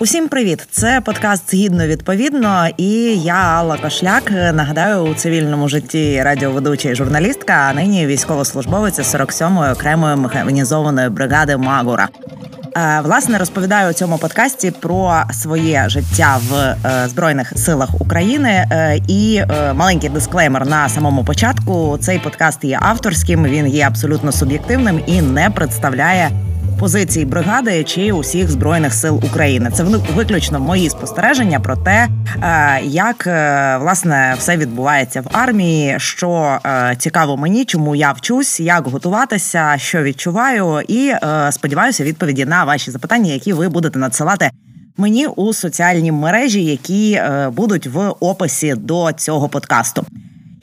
Усім привіт! Це подкаст згідно відповідно. І я Алла Кошляк. Нагадаю, у цивільному житті радіоведуча і журналістка, а нині військовослужбовиця 47-ї окремої механізованої бригади Магура. Е, власне розповідаю у цьому подкасті про своє життя в е, збройних силах України. Е, і маленький дисклеймер на самому початку. Цей подкаст є авторським. Він є абсолютно суб'єктивним і не представляє позиції бригади чи усіх збройних сил України. Це виключно мої спостереження про те, е, як е, власне все відбувається в армії, що е, цікаво мені, чому я вчусь, як готуватися, що відчуваю, і сподіваюся, відповіді на ваші запитання, які ви будете надсилати. Мені у соціальній мережі, які будуть в описі до цього подкасту.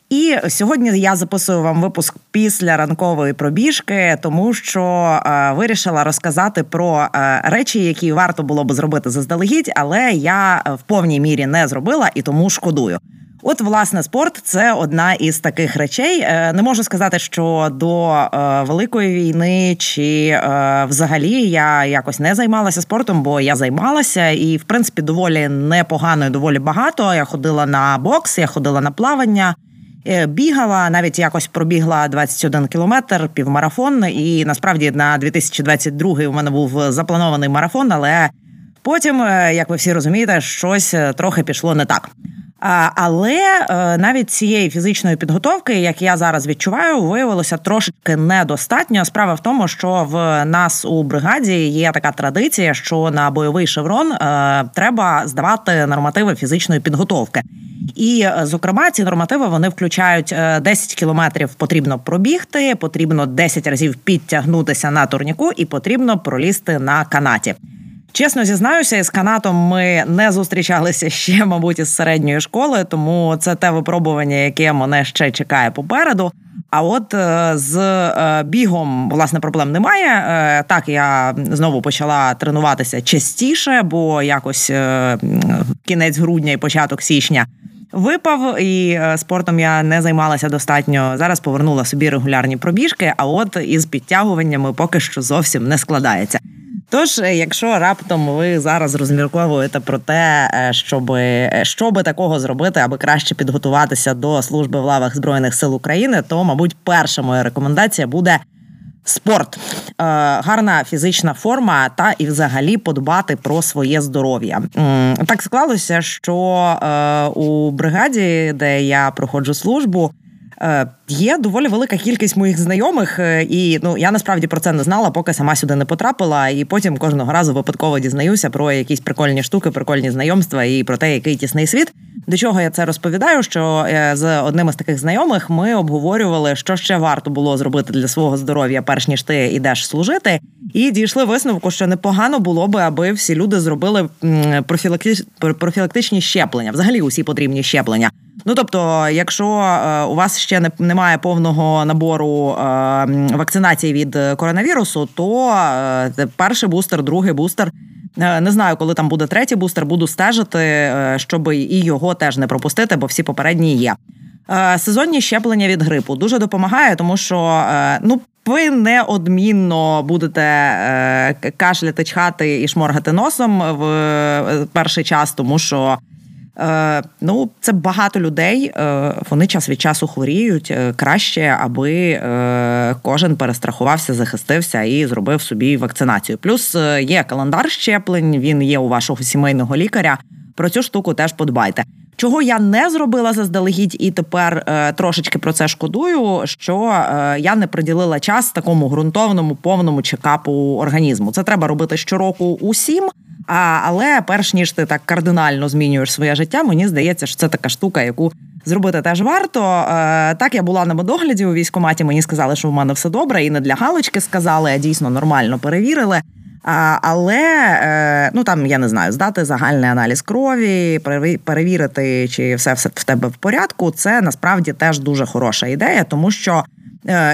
І сьогодні я записую вам випуск після ранкової пробіжки, тому що е, вирішила розказати про е, речі, які варто було би зробити заздалегідь, але я в повній мірі не зробила і тому шкодую. От, власне, спорт це одна із таких речей. Е, не можу сказати, що до великої війни чи взагалі я якось не займалася спортом, бо я займалася, і в принципі доволі непогано, і доволі багато. Я ходила на бокс, я ходила на плавання. Е, бігала, навіть якось пробігла 21 кілометр, півмарафон. І насправді на 2022 у мене був запланований марафон, але потім, е, як ви всі розумієте, щось е, трохи пішло не так. Але навіть цієї фізичної підготовки, як я зараз відчуваю, виявилося трошки недостатньо. Справа в тому, що в нас у бригаді є така традиція, що на бойовий шеврон треба здавати нормативи фізичної підготовки. І, е, зокрема, ці нормативи вони включають 10 е, кілометрів потрібно пробігти, потрібно 10 разів підтягнутися на турніку, і потрібно пролізти на канаті. Чесно зізнаюся, із канатом ми не зустрічалися ще, мабуть, із середньої школи, тому це те випробування, яке мене ще чекає попереду. А от е, з бігом власне проблем немає. Так я знову почала тренуватися частіше, бо якось кінець грудня і початок січня випав, і е, спортом я не займалася достатньо. Зараз повернула собі регулярні пробіжки, а от із підтягуваннями поки що зовсім не складається. Тож, е, якщо раптом ви зараз розмірковуєте про те, е, щоб що би такого зробити, аби краще підготуватися до служби в лавах збройних сил України, то мабуть перша моя рекомендація буде Спорт, е, гарна фізична форма, та і взагалі подбати про своє здоров'я. Так склалося, що е, у бригаді, де я проходжу службу, Е, є доволі велика кількість моїх знайомих, е, і ну я насправді про це не знала, поки сама сюди не потрапила. І потім кожного разу випадково дізнаюся про якісь прикольні штуки, прикольні знайомства і про те, який тісний світ. До чого я це розповідаю? Що е, з одним із таких знайомих ми обговорювали, що ще варто було зробити для свого здоров'я, перш ніж ти йдеш служити, і дійшли висновку, що непогано було би, аби всі люди зробили профілактичні щеплення, взагалі усі потрібні щеплення. Ну тобто, якщо е, у вас ще не немає повного набору е, вакцинації від коронавірусу, то е, перший бустер, другий бустер. Не знаю, коли там буде третій бустер, буду стежити, щоб і його теж не пропустити, бо всі попередні є. Сезонні щеплення від грипу дуже допомагає, тому що ну ви неодмінно будете кашляти, чхати і шморгати носом в перший час, тому що. Е, ну, це багато людей. Е, вони час від часу хворіють е, краще, аби кожен перестрахувався, захистився і зробив собі вакцинацію. Плюс є календар щеплень. Він є у вашого сімейного лікаря. Про цю штуку теж подбайте. Чого я не зробила заздалегідь, і тепер е, трошечки про це шкодую. Що е, я не приділила час такому ґрунтовному повному чекапу організму. Це треба робити щороку усім. А, Але перш ніж ти так кардинально змінюєш своє життя, мені здається, що це така штука, яку зробити теж варто. Е, так я була на медогляді у військкоматі, Мені сказали, що в мене все добре, і не для галочки сказали, а дійсно нормально перевірили. А, Але е, ну там я не знаю, здати загальний аналіз крові, перевірити, чи все в тебе в порядку. Це насправді теж дуже хороша ідея, тому що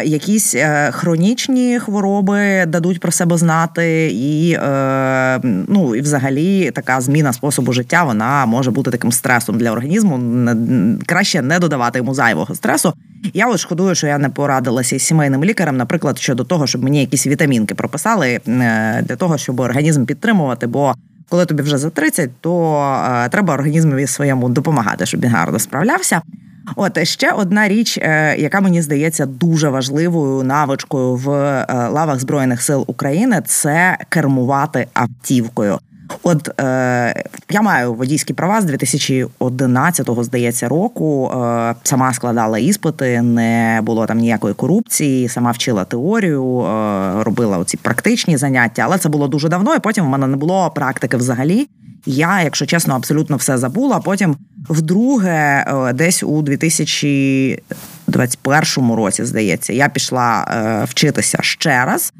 якісь е, хронічні хвороби дадуть про себе знати, і е, ну і взагалі така зміна способу життя вона може бути таким стресом для організму. Краще не додавати йому зайвого стресу. Я от шкодую, що я не порадилася із сімейним лікарем, наприклад, щодо того, щоб мені якісь вітамінки прописали для того, щоб організм підтримувати. бо коли тобі вже за 30, то е, треба організмові своєму допомагати, щоб він гарно справлявся. От ще одна річ, е, яка мені здається дуже важливою навичкою в е, лавах збройних сил України, це кермувати автівкою. От е, я маю водійські права з 2011-го, здається, року. Е, Сама складала іспити, не було там ніякої корупції, сама вчила теорію, е, робила оці практичні заняття, але це було дуже давно. І потім в мене не було практики взагалі. Я, якщо чесно, абсолютно все забула. Потім вдруге, е, десь у 2021 році, здається, я пішла е, вчитися ще раз.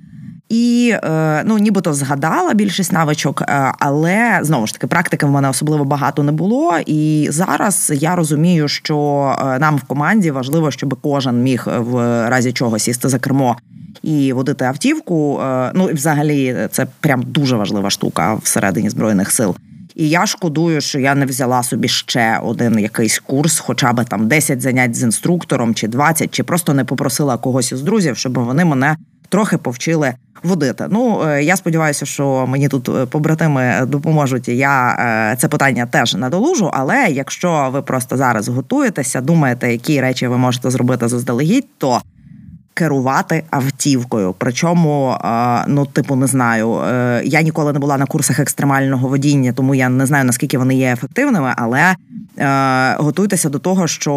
І е, ну, нібито згадала більшість навичок, але знову ж таки практики в мене особливо багато не було. І зараз я розумію, що нам в команді важливо, щоб кожен міг в разі чого сісти за кермо і водити автівку. Ну і взагалі це прям дуже важлива штука всередині збройних сил. І я шкодую, що я не взяла собі ще один якийсь курс, хоча б там 10 занять з інструктором, чи 20, чи просто не попросила когось із друзів, щоб вони мене трохи повчили водити. Ну е, я сподіваюся, що мені тут е, побратими допоможуть. Я е, це питання теж надолужу. Але якщо ви просто зараз готуєтеся, думаєте, які речі ви можете зробити заздалегідь, то керувати автівкою. Причому, ну, типу, не знаю, е, я ніколи не була на курсах екстремального водіння, тому я не знаю наскільки вони є ефективними, але е, готуйтеся до того, що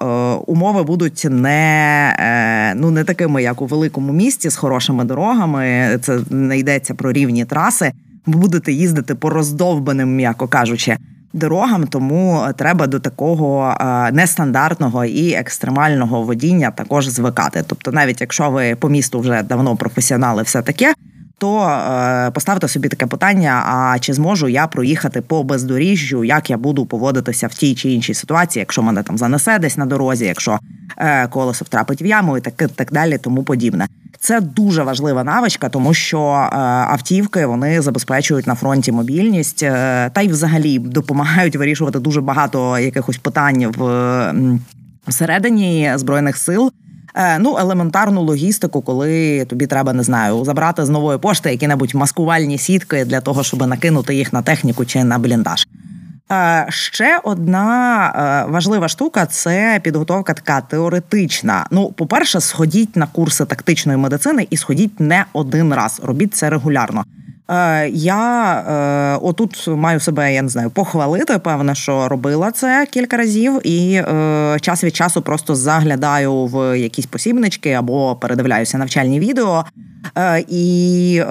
е, умови будуть не ну не такими, як у великому місті з хорошими дорогами. Це не йдеться про рівні траси. Будете їздити по роздовбаним, м'яко кажучи дорогам, тому треба до такого е, нестандартного і екстремального водіння також звикати. Тобто, навіть якщо ви по місту вже давно професіонали, все таке. То е, поставте собі таке питання: а чи зможу я проїхати по бездоріжжю, як я буду поводитися в тій чи іншій ситуації, якщо мене там занесе десь на дорозі, якщо е, колесо втрапить в яму і так, так далі, тому подібне. Це дуже важлива навичка, тому що е, автівки вони забезпечують на фронті мобільність е, та й взагалі допомагають вирішувати дуже багато якихось питань в всередині збройних сил. Е, ну, елементарну логістику, коли тобі треба не знаю, забрати з нової пошти які-небудь маскувальні сітки для того, щоб накинути їх на техніку чи на бліндаж. Ще одна е, важлива штука це підготовка така теоретична. Ну, по-перше, сходіть на курси тактичної медицини і сходіть не один раз. Робіть це регулярно. Е, я е, отут маю себе, я не знаю, похвалити. Певне, що робила це кілька разів, і е, час від часу просто заглядаю в якісь посібнички або передивляюся навчальні відео. І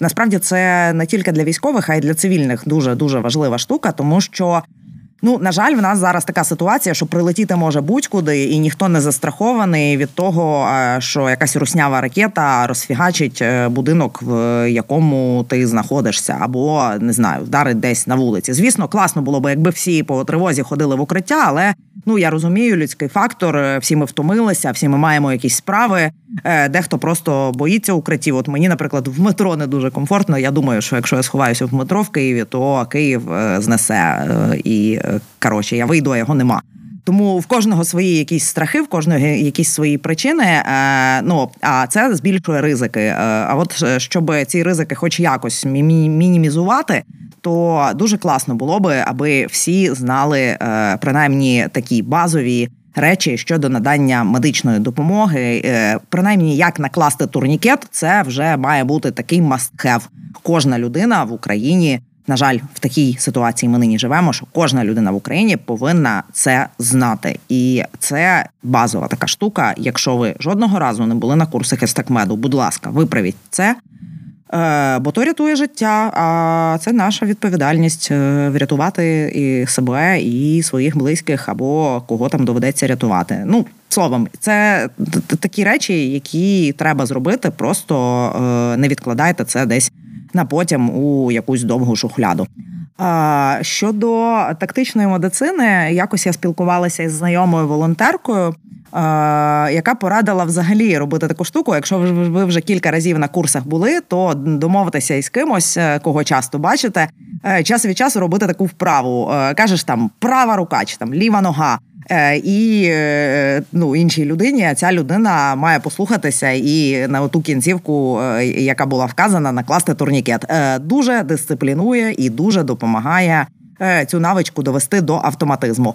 насправді це не тільки для військових, а й для цивільних дуже дуже важлива штука, тому що. Ну, на жаль, в нас зараз така ситуація, що прилетіти може будь-куди, і ніхто не застрахований від того, що якась руснява ракета розфігачить е, будинок, в якому ти знаходишся, або не знаю, вдарить десь на вулиці. Звісно, класно було б, якби всі по тривозі ходили в укриття, але ну я розумію, людський фактор. Е, всі ми втомилися, всі ми маємо якісь справи. Е, дехто просто боїться укриттів. От мені, наприклад, в метро не дуже комфортно. Я думаю, що якщо я сховаюся в метро в Києві, то Київ знесе і коротше, я вийду, а його нема. Тому в кожного свої якісь страхи, в кожного якісь свої причини. Е, ну а це збільшує ризики. Е, а от е, щоб ці ризики, хоч якось мінімізувати, то дуже класно було би, аби всі знали принаймні такі базові. Речі щодо надання медичної допомоги, принаймні як накласти турнікет, це вже має бути такий must-have. Кожна людина в Україні на жаль, в такій ситуації ми нині живемо, що кожна людина в Україні повинна це знати, і це базова така штука. Якщо ви жодного разу не були на курсах естакмеду, будь ласка, виправіть це. Е, бо то рятує життя, а це наша відповідальність е, врятувати і себе, і своїх близьких, або кого там доведеться рятувати. Ну словом, це такі речі, які треба зробити. Просто е, не відкладайте це десь на потім у якусь довгу шухляду. Щодо тактичної медицини, якось я спілкувалася із знайомою волонтеркою. Яка порадила взагалі робити таку штуку? Якщо ви вже кілька разів на курсах були, то домовитися із кимось, е, кого часто бачите, е, час від часу робити таку вправу. Е, кажеш там права рука чи там ліва нога. І ну, іншій людині ця людина має послухатися і на ту кінцівку, яка була вказана, накласти турнікет. Дуже дисциплінує і дуже допомагає цю навичку довести до автоматизму.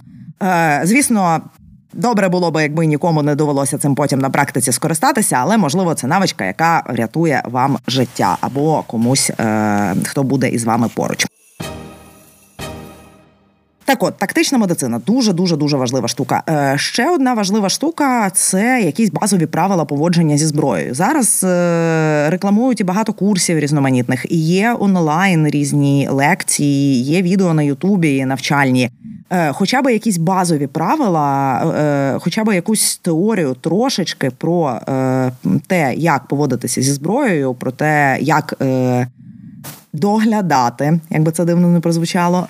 Звісно, Добре було би, якби нікому не довелося цим потім на практиці скористатися, але можливо це навичка, яка врятує вам життя або комусь, е, хто буде із вами поруч. Так, от тактична медицина дуже дуже дуже важлива штука. Е, Ще одна важлива штука це якісь базові правила поводження зі зброєю. Зараз е, рекламують і багато курсів різноманітних. І Є онлайн різні лекції, є відео на Ютубі навчальні. Е, хоча б якісь базові правила, е, хоча б якусь теорію трошечки про е, те, як поводитися зі зброєю, про те, як доглядати, якби це дивно не прозвучало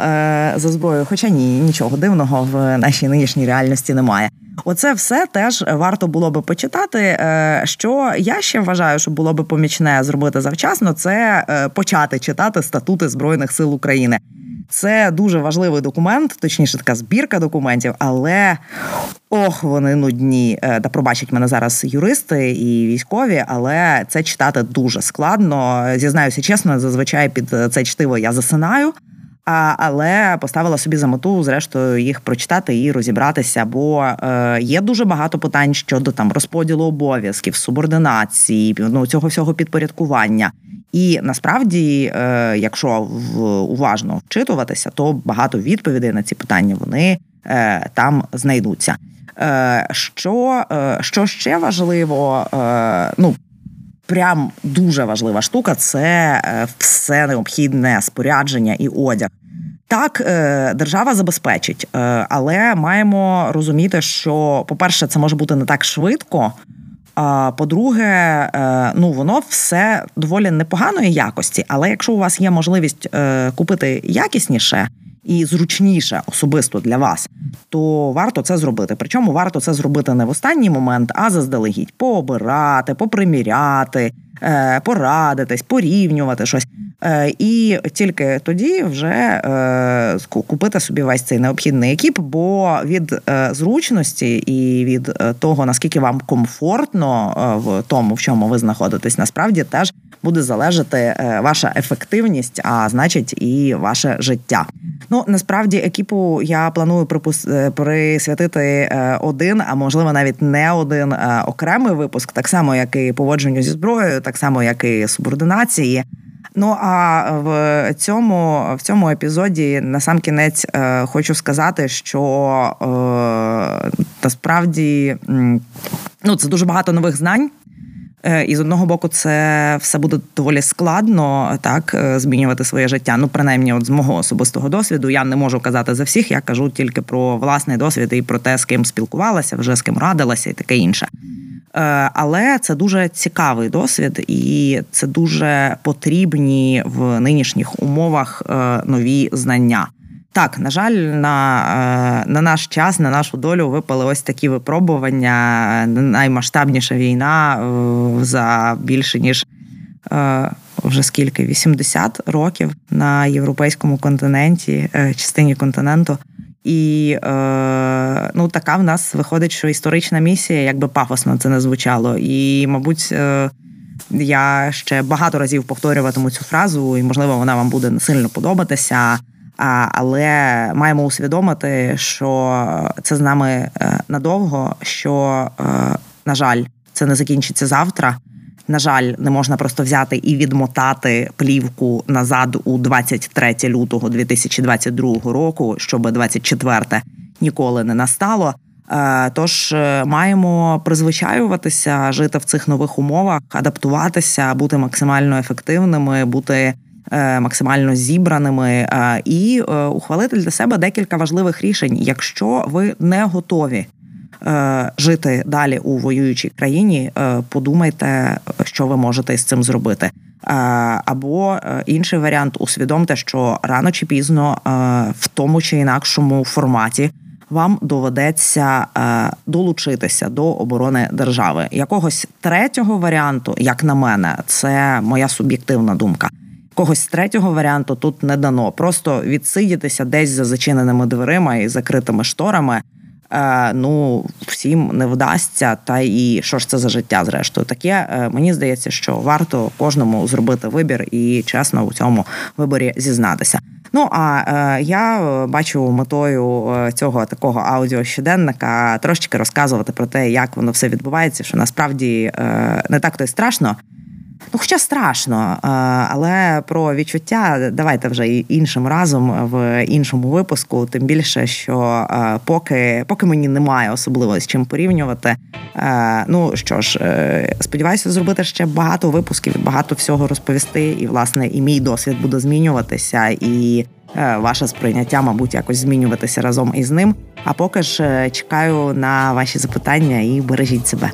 за зброєю. Хоча ні, нічого дивного в нашій нинішній реальності немає. Оце все теж варто було би почитати. Що я ще вважаю, що було би помічне зробити завчасно, це почати читати статути Збройних сил України. Це дуже важливий документ, точніше, така збірка документів, але ох, вони нудні. Е, та пробачать мене зараз юристи і військові, але це читати дуже складно. Зізнаюся чесно, зазвичай під це чтиво я засинаю. А, Але поставила собі за мету, зрештою, їх прочитати і розібратися, бо е, є дуже багато питань щодо там розподілу обов'язків, субординації, ну цього всього підпорядкування. І насправді, е, якщо в, уважно вчитуватися, то багато відповідей на ці питання вони е, там знайдуться. Е, що, е, Що ще важливо, е, ну прям дуже важлива штука це е, все необхідне спорядження і одяг. Так, е, держава забезпечить, е, але маємо розуміти, що, по-перше, це може бути не так швидко. А по-друге, ну воно все доволі непоганої якості. Але якщо у вас є можливість купити якісніше і зручніше особисто для вас, то варто це зробити. Причому варто це зробити не в останній момент, а заздалегідь пообирати, поприміряти, е, порадитись, порівнювати щось. Е, і тільки тоді вже е, купити собі весь цей необхідний екіп, бо від зручності і від того наскільки вам комфортно в тому, в чому ви знаходитесь, насправді теж буде залежати е, ваша ефективність, а значить, і ваше життя. Ну насправді екіпу я планую е, присвятити е, один, а можливо навіть не один окремий випуск, так само як і поводженню зі зброєю, так само як і субординації. Ну а в цьому в цьому епізоді на сам кінець е, хочу сказати, що е, насправді ну це дуже багато нових знань. Е, і з одного боку, це все буде доволі складно так е, змінювати своє життя. Ну, принаймні, от з мого особистого досвіду, я не можу казати за всіх. Я кажу тільки про власний досвід і про те, з ким спілкувалася, вже з ким радилася, і таке інше. Е, але це дуже цікавий досвід, і це дуже потрібні в нинішніх умовах нові знання. Так, на жаль, на е, на наш час, на нашу долю випали ось такі випробування. Наймасштабніша війна е, за більше ніж е, вже скільки 80 років на європейському континенті, частині континенту. І ну, така в нас виходить, що історична місія, як би пафосно це не звучало. І, мабуть, я ще багато разів повторюватиму цю фразу, і можливо вона вам буде сильно подобатися. Але маємо усвідомити, що це з нами е, надовго. Що, е, на жаль, це не закінчиться завтра. На жаль, не можна просто взяти і відмотати плівку назад у 23 лютого 2022 року, щоб 24 ніколи не настало. Е, тож маємо призвичаюватися, жити в цих нових умовах, адаптуватися, бути максимально ефективними, бути Е, максимально зібраними е, і е, ухвалити для себе декілька важливих рішень, якщо ви не готові. Жити далі у воюючій країні, подумайте, що ви можете з цим зробити. Або інший варіант усвідомте, що рано чи пізно в тому чи інакшому форматі вам доведеться долучитися до оборони держави. Якогось третього варіанту, як на мене, це моя суб'єктивна думка. Когось третього варіанту тут не дано. Просто відсидітися десь за зачиненими дверима і закритими шторами. Е, ну всім не вдасться, та і що ж це за життя, зрештою таке. Е, мені здається, що варто кожному зробити вибір і чесно у цьому виборі зізнатися. Ну а е, я бачу метою цього такого аудіощоденника трошечки розказувати про те, як воно все відбувається, що насправді не так то й страшно. Ну, хоча страшно, е, але про відчуття давайте вже іншим разом в іншому випуску. Тим більше, що е, поки поки мені немає особливо з чим порівнювати. Е, ну що ж, сподіваюся, зробити ще багато випусків, багато всього розповісти. І власне і мій досвід буде змінюватися, і ваше сприйняття, мабуть, якось змінюватися разом із ним. А поки ж чекаю на ваші запитання і бережіть себе.